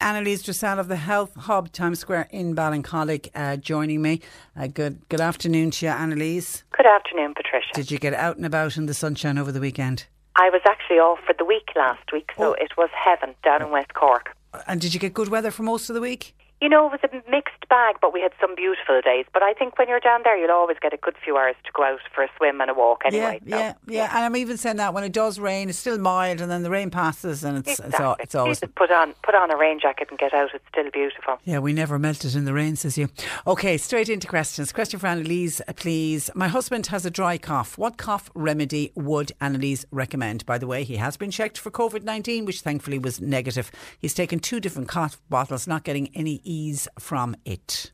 Annalise Dressel of the Health Hub Times Square in Ballincollig uh, joining me. Uh, good good afternoon to you, Annalise. Good afternoon, Patricia. Did you get out and about in the sunshine over the weekend? I was actually off for the week last week, so Oh. it was heaven down in West Cork. And did you get good weather for most of the week? You know, it was a mixed bag, but we had some beautiful days. But I think when you're down there, you'll always get a good few hours to go out for a swim and a walk anyway. yeah, yeah, yeah. And I'm even saying that when it does rain, it's still mild, and then the rain passes, and it's Exactly. it's, all, it's always put on put on a rain jacket and get out. It's still beautiful. Yeah, we never melted it in the rain, says you. Okay, straight into questions. Question for Annalise, please. My husband has a dry cough. What cough remedy would Annalise recommend? By the way, he has been checked for COVID 19, which thankfully was negative. He's taken two different cough bottles, not getting any ease from it.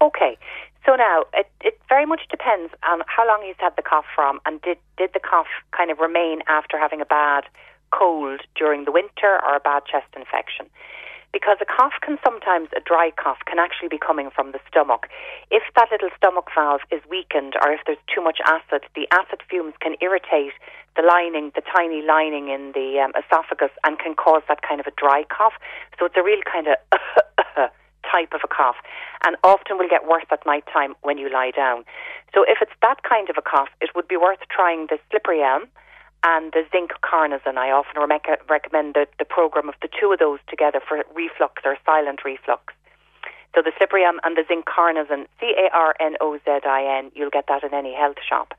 Okay. So now it, it very much depends on how long he's had the cough from, and did did the cough kind of remain after having a bad cold during the winter or a bad chest infection? Because a cough can sometimes, a dry cough can actually be coming from the stomach. If that little stomach valve is weakened or if there's too much acid, the acid fumes can irritate the lining, the tiny lining in the um, esophagus and can cause that kind of a dry cough. So it's a real kind of type of a cough and often will get worse at night time when you lie down. So if it's that kind of a cough, it would be worth trying the slippery elm and the zinc carnazine. I often rec- recommend the, the program of the two of those together for reflux or silent reflux. So the slippery elm and the zinc carnazine, C-A-R-N-O-Z-I-N, you'll get that in any health shop.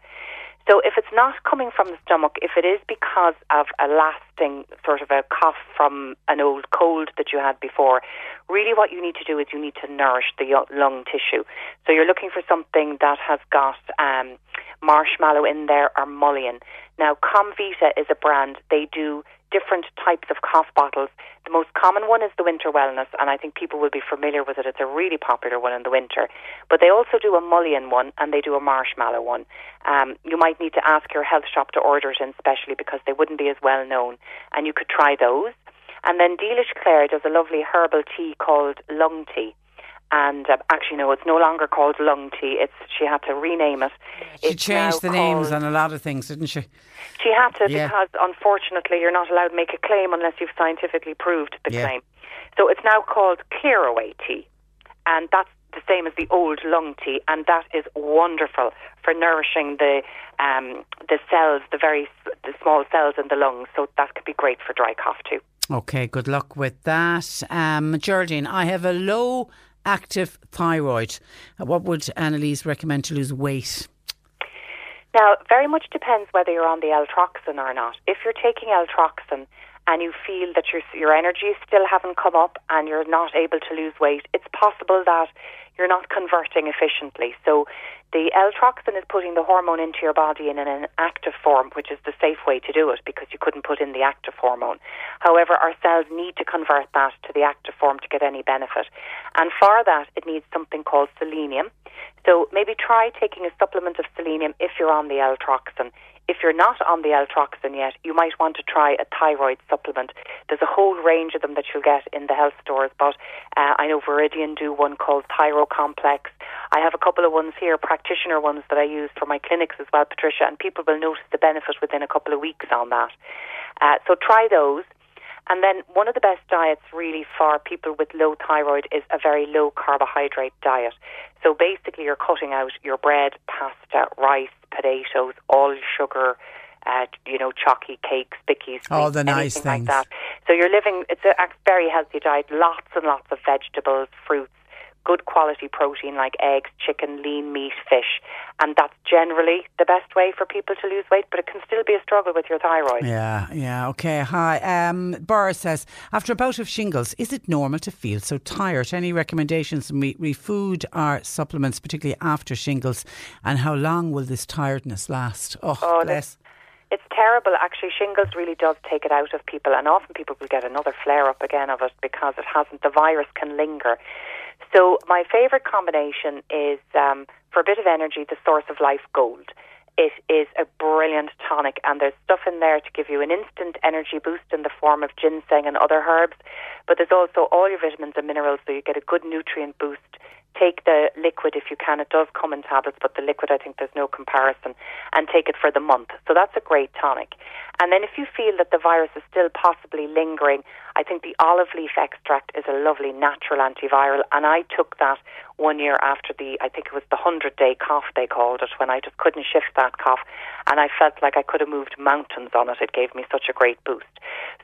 So if it's not coming from the stomach, if it is because of a lasting sort of a cough from an old cold that you had before, really what you need to do is you need to nourish the lung tissue. So you're looking for something that has got um, marshmallow in there or mullein. Now, Comvita is a brand. They do different types of cough bottles. The most common one is the Winter Wellness, and I think people will be familiar with it. It's a really popular one in the winter. But they also do a mullein one and they do a marshmallow one. Um, you might need to ask your health shop to order it in specially because they wouldn't be as well known. And you could try those. And then Dilis Clare does a lovely herbal tea called lung tea. And uh, actually, no, it's no longer called lung tea. It's she had to rename it. She It's changed the names on a lot of things, didn't she? she had to Yeah. because unfortunately you're not allowed to make a claim unless you've scientifically proved the Yeah. claim. So it's now called Clearaway tea, and that's the same as the old lung tea, and that is wonderful for nourishing the um, the cells, the very the small cells in the lungs. So that could be great for dry cough too. Okay, good luck with that. Um, Geraldine, I have a low active thyroid. Uh, What would Annalise recommend to lose weight? Now, very much depends whether you're on the Eltroxin or not. If you're taking Eltroxin and you feel that your your energies still haven't come up and you're not able to lose weight, it's possible that you're not converting efficiently. So the Eltroxin is putting the hormone into your body in an active form, which is the safe way to do it because you couldn't put in the active hormone. However, our cells need to convert that to the active form to get any benefit. And for that, it needs something called selenium. So maybe try taking a supplement of selenium if you're on the Eltroxin. If you're not on the Eltroxin yet, you might want to try a thyroid supplement. There's a whole range of them that you'll get in the health stores, but uh, I know Viridian do one called Thyro Complex. I have a couple of ones here, practitioner ones that I use for my clinics as well, Patricia, and people will notice the benefit within a couple of weeks on that. Uh, so try those. And then one of the best diets really for people with low thyroid is a very low carbohydrate diet. So basically, you're cutting out your bread, pasta, rice, potatoes, all sugar, uh, you know, chalky cakes, bickies, All the nice anything like things. that. So you're living, it's a very healthy diet, lots and lots of vegetables, fruits, good quality protein like eggs, chicken, lean meat, fish. And that's generally the best way for people to lose weight, but it can still be a struggle with your thyroid. Yeah, yeah, okay. Hi. Um, Burr says, after a bout of shingles, is it normal to feel so tired? Any recommendations re, re food or supplements, particularly after shingles? And how long will this tiredness last? Oh, Oh, bless. It's terrible. Actually, shingles really does take it out of people, and often people will get another flare up again of it because it hasn't. The virus can linger. So, my favourite combination is um, for a bit of energy, the Source of Life Gold. It is a brilliant tonic, and there's stuff in there to give you an instant energy boost in the form of ginseng and other herbs. But there's also all your vitamins and minerals, so you get a good nutrient boost. Take the liquid if you can. It does come in tablets, but the liquid, I think there's no comparison. And take it for the month. So that's a great tonic. And then if you feel that the virus is still possibly lingering, I think the olive leaf extract is a lovely natural antiviral. And I took that one year after the, I think it was the 100 day cough, they called it, when I just couldn't shift that cough. And I felt like I could have moved mountains on it. It gave me such a great boost.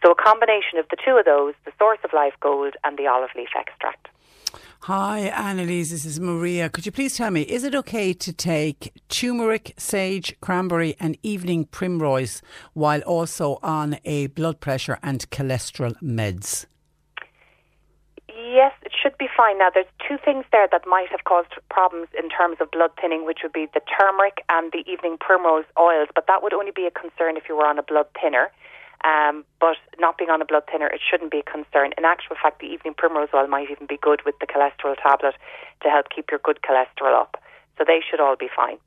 So a combination of the two of those, the Source of Life Gold and the olive leaf extract. Hi, Annalise. This is Maria. Could you please tell me, is it okay to take turmeric, sage, cranberry, and evening primrose while also on a blood pressure and cholesterol meds? Yes, it should be fine. Now, there's two things there that might have caused problems in terms of blood thinning, which would be the turmeric and the evening primrose oils, but that would only be a concern if you were on a blood thinner. Um, but not being on a blood thinner, it shouldn't be a concern. In actual fact, the evening primrose oil might even be good with the cholesterol tablet to help keep your good cholesterol up. So they should all be fine.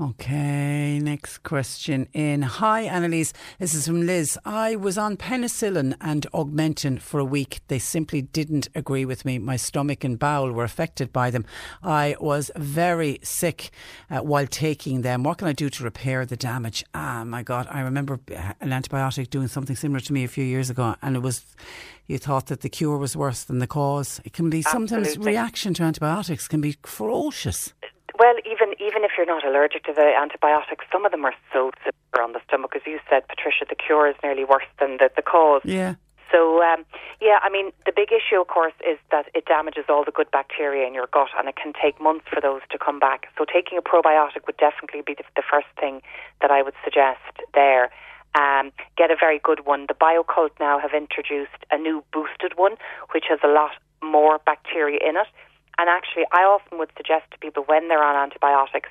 Okay, next question in. Hi, Annalise. This is from Liz. I was on penicillin and augmentin for a week. They simply didn't agree with me. My stomach and bowel were affected by them. I was very sick uh, while taking them. What can I do to repair the damage? Ah, my God. I remember an antibiotic doing something similar to me a few years ago, and it was. You thought that the cure was worse than the cause. It can be sometimes Absolutely. reaction to antibiotics can be ferocious. Well, even even if you're not allergic to the antibiotics, some of them are so severe on the stomach. As you said, Patricia, the cure is nearly worse than the, the cause. Yeah. So, um, yeah, I mean, the big issue, of course, is that it damages all the good bacteria in your gut, and it can take months for those to come back. So, taking a probiotic would definitely be the, the first thing that I would suggest there. Um, get a very good one. The Bio-Kult now have introduced a new boosted one, which has a lot more bacteria in it. And actually, I often would suggest to people when they're on antibiotics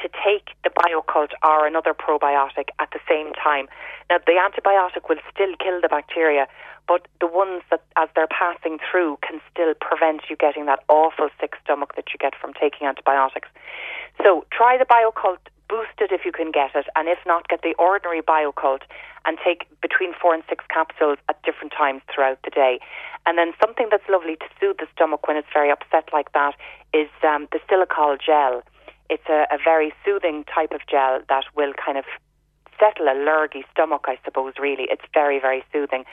to take the Bio-Kult or another probiotic at the same time. Now, the antibiotic will still kill the bacteria, but the ones that, as they're passing through, can still prevent you getting that awful sick stomach that you get from taking antibiotics. So, try the Bio-Kult boosted if you can get it, and if not, get the ordinary Bio-Kult and take between four and six capsules at different times throughout the day. And then something that's lovely to soothe the stomach when it's very upset like that is um, the silicol gel. It's a, a very soothing type of gel that will kind of settle a lurgy stomach, I suppose, really. It's very, very soothing.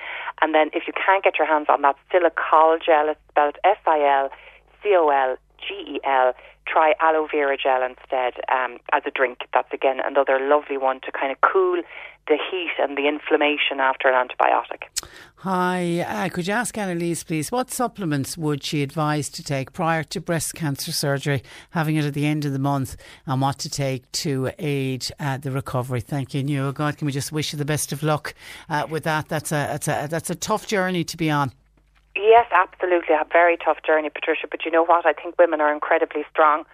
And then if you can't get your hands on that silicol gel, it's spelled S I L C O L G E L, try aloe vera gel instead um, as a drink. That's again another lovely one to kind of cool the heat and the inflammation after an antibiotic. Hi, uh, could you ask Annalise, please, what supplements would she advise to take prior to breast cancer surgery, having it at the end of the month, and what to take to aid uh, the recovery? Thank you. Oh God, can we just wish you the best of luck uh, with that? That's a, that's, a, that's a tough journey to be on. Yes, absolutely. A very tough journey, Patricia. But you know what? I think women are incredibly strong.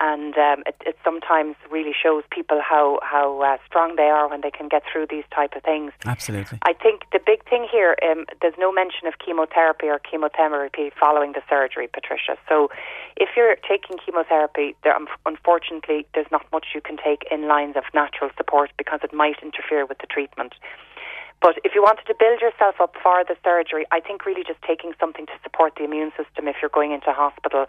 And um, it, it sometimes really shows people how how uh, strong they are when they can get through these type of things. Absolutely. I think the big thing here, um, there's no mention of chemotherapy or chemotherapy following the surgery, Patricia. So, if you're taking chemotherapy, there, um, unfortunately, there's not much you can take in lines of natural support because it might interfere with the treatment. But if you wanted to build yourself up for the surgery, I think really just taking something to support the immune system if you're going into hospital.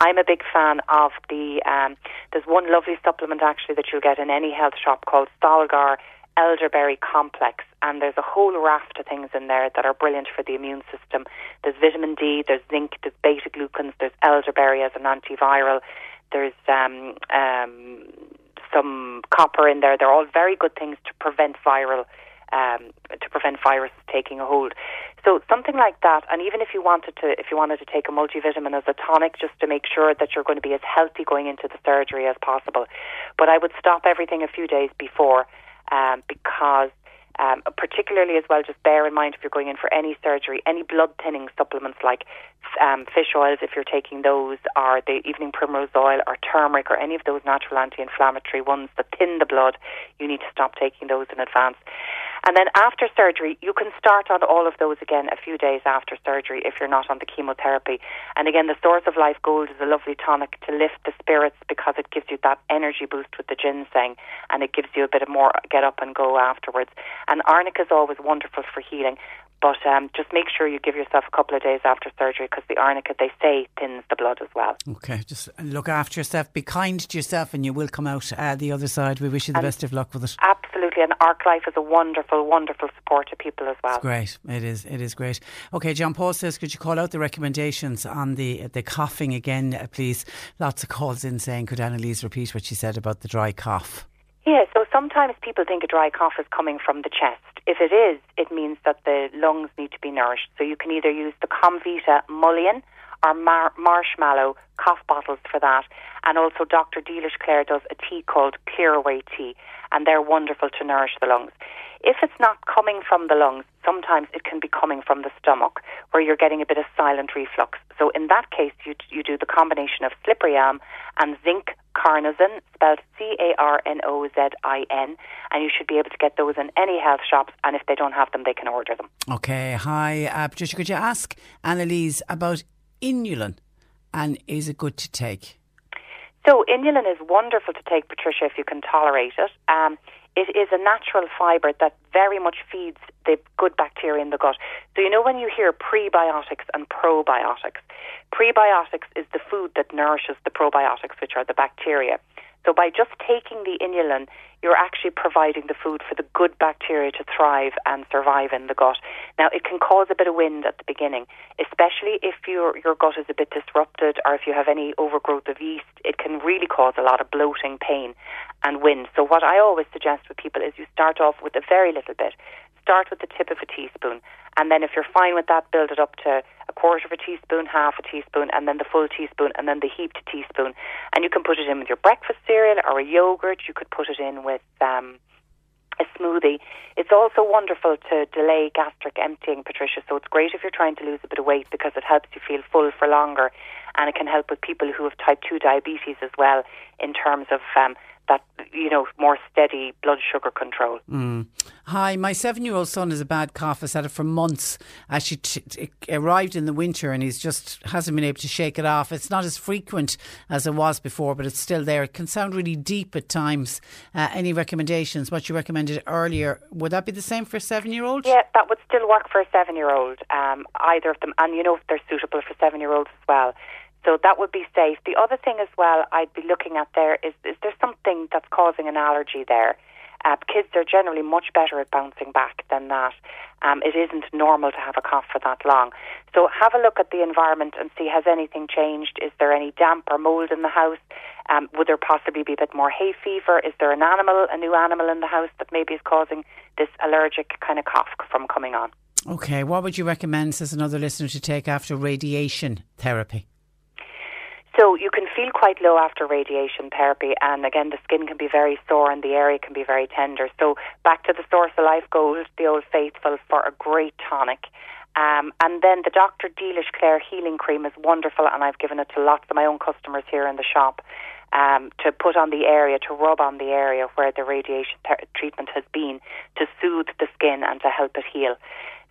I'm a big fan of the, um, there's one lovely supplement actually that you'll get in any health shop called Stalgar elderberry complex, and there's a whole raft of things in there that are brilliant for the immune system. There's vitamin D, there's zinc, there's beta glucans, there's elderberry as an antiviral, there's um, um, some copper in there. They're all very good things to prevent viral um, to prevent viruses taking a hold. So something like that, and even if you wanted to, if you wanted to take a multivitamin as a tonic, just to make sure that you're going to be as healthy going into the surgery as possible. But I would stop everything a few days before, um, because um, particularly as well, just bear in mind if you're going in for any surgery, any blood thinning supplements like um, fish oils, if you're taking those, or the evening primrose oil, or turmeric, or any of those natural anti-inflammatory ones that thin the blood, you need to stop taking those in advance. And then after surgery, you can start on all of those again a few days after surgery if you're not on the chemotherapy. And again, the source of life gold is a lovely tonic to lift the spirits because it gives you that energy boost with the ginseng and it gives you a bit of more get up and go afterwards. And arnica is always wonderful for healing. But um, just make sure you give yourself a couple of days after surgery because the arnica, they say, thins the blood as well. Okay, just look after yourself, be kind to yourself, and you will come out uh, the other side. We wish you the and best of luck with it. Absolutely, and Arc Life is a wonderful, wonderful support to people as well. It's great. It is. It is great. Okay, John Paul says, could you call out the recommendations on the the coughing again, please? Lots of calls in saying, could Annalise repeat what she said about the dry cough? Yeah, so sometimes people think a dry cough is coming from the chest. If it is, it means that the lungs need to be nourished. So you can either use the Comvita mullein or mar- marshmallow cough bottles for that. And also Dr. Dilis Clare does a tea called Clearaway tea, and they're wonderful to nourish the lungs. If it's not coming from the lungs, sometimes it can be coming from the stomach, where you're getting a bit of silent reflux. So in that case, you, you do the combination of slippery elm and zinc carnozin, spelled C A R N O Z I N, and you should be able to get those in any health shops. And if they don't have them, they can order them. Okay. Hi, uh, Patricia. Could you ask Annalise about inulin, and is it good to take? So inulin is wonderful to take, Patricia, if you can tolerate it. Um, it is a natural fibre that very much feeds the good bacteria in the gut. So, you know, when you hear prebiotics and probiotics, prebiotics is the food that nourishes the probiotics, which are the bacteria. So, by just taking the inulin, you're actually providing the food for the good bacteria to thrive and survive in the gut. Now, it can cause a bit of wind at the beginning, especially if your your gut is a bit disrupted or if you have any overgrowth of yeast. It can really cause a lot of bloating, pain, and wind. So, what I always suggest with people is you start off with a very little bit. Start with the tip of a teaspoon, and then if you're fine with that, build it up to a quarter of a teaspoon, half a teaspoon, and then the full teaspoon, and then the heaped teaspoon. And you can put it in with your breakfast cereal or a yogurt. You could put it in with um, a smoothie. It's also wonderful to delay gastric emptying, Patricia. So it's great if you're trying to lose a bit of weight because it helps you feel full for longer, and it can help with people who have type two diabetes as well in terms of um, that you know more steady blood sugar control. Mm. Hi, my seven-year-old son has a bad cough. Has had it for months. Actually, t- t- arrived in the winter, and he's just hasn't been able to shake it off. It's not as frequent as it was before, but it's still there. It can sound really deep at times. Uh, any recommendations? What you recommended earlier would that be the same for a seven-year-old? Yeah, that would still work for a seven-year-old. Um, either of them, and you know if they're suitable for seven-year-olds as well. So that would be safe. The other thing as well I'd be looking at there is is there something that's causing an allergy there? Uh, kids are generally much better at bouncing back than that. Um, it isn't normal to have a cough for that long. So have a look at the environment and see has anything changed? Is there any damp or mold in the house? Um, would there possibly be a bit more hay fever? Is there an animal, a new animal in the house that maybe is causing this allergic kind of cough from coming on? Okay, what would you recommend, says another listener, to take after radiation therapy? So you can feel quite low after radiation therapy, and again, the skin can be very sore and the area can be very tender. So back to the source of life gold, the old faithful, for a great tonic. Um, and then the Dr. Dilis Clare healing cream is wonderful, and I've given it to lots of my own customers here in the shop um, to put on the area, to rub on the area where the radiation th- treatment has been, to soothe the skin and to help it heal.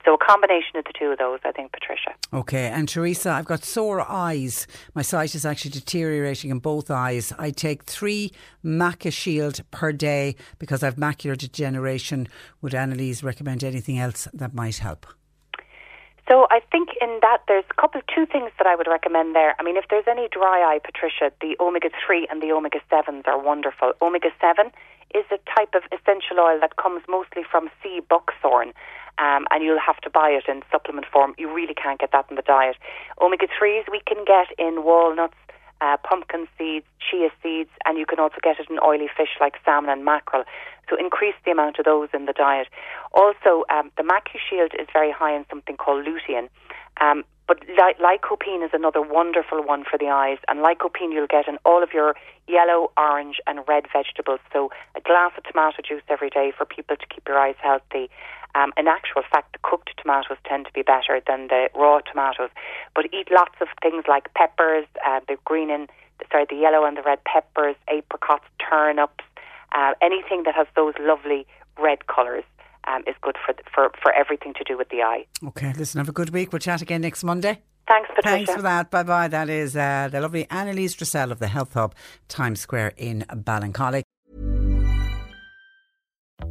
So a combination of the two of those, I think, Patricia. Okay, and Teresa, I've got sore eyes. My sight is actually deteriorating in both eyes. I take three MacuShield per day because I've macular degeneration. Would Annalise recommend anything else that might help? So I think in that there's a couple, two things that I would recommend there. I mean, if there's any dry eye, Patricia, the omega three and the omega sevens are wonderful. Omega seven is a type of essential oil that comes mostly from sea buckthorn. Um, and you'll have to buy it in supplement form. You really can't get that in the diet. Omega 3s we can get in walnuts, uh, pumpkin seeds, chia seeds, and you can also get it in oily fish like salmon and mackerel. So increase the amount of those in the diet. Also, um, the MacuShield is very high in something called lutein. Um, but ly- lycopene is another wonderful one for the eyes, and lycopene you'll get in all of your yellow, orange, and red vegetables. So a glass of tomato juice every day for people to keep your eyes healthy. Um, in actual fact, the cooked tomatoes tend to be better than the raw tomatoes. But eat lots of things like peppers, uh, the green and sorry, the yellow and the red peppers, apricots, turnips, uh, anything that has those lovely red colours. Um, is good for, for for everything to do with the eye. Okay, listen, have a good week. We'll chat again next Monday. Thanks, Patricia. Thanks for that. Bye bye. That is uh, the lovely Annalise Dressel of the Health Hub, Times Square in Ballincollig.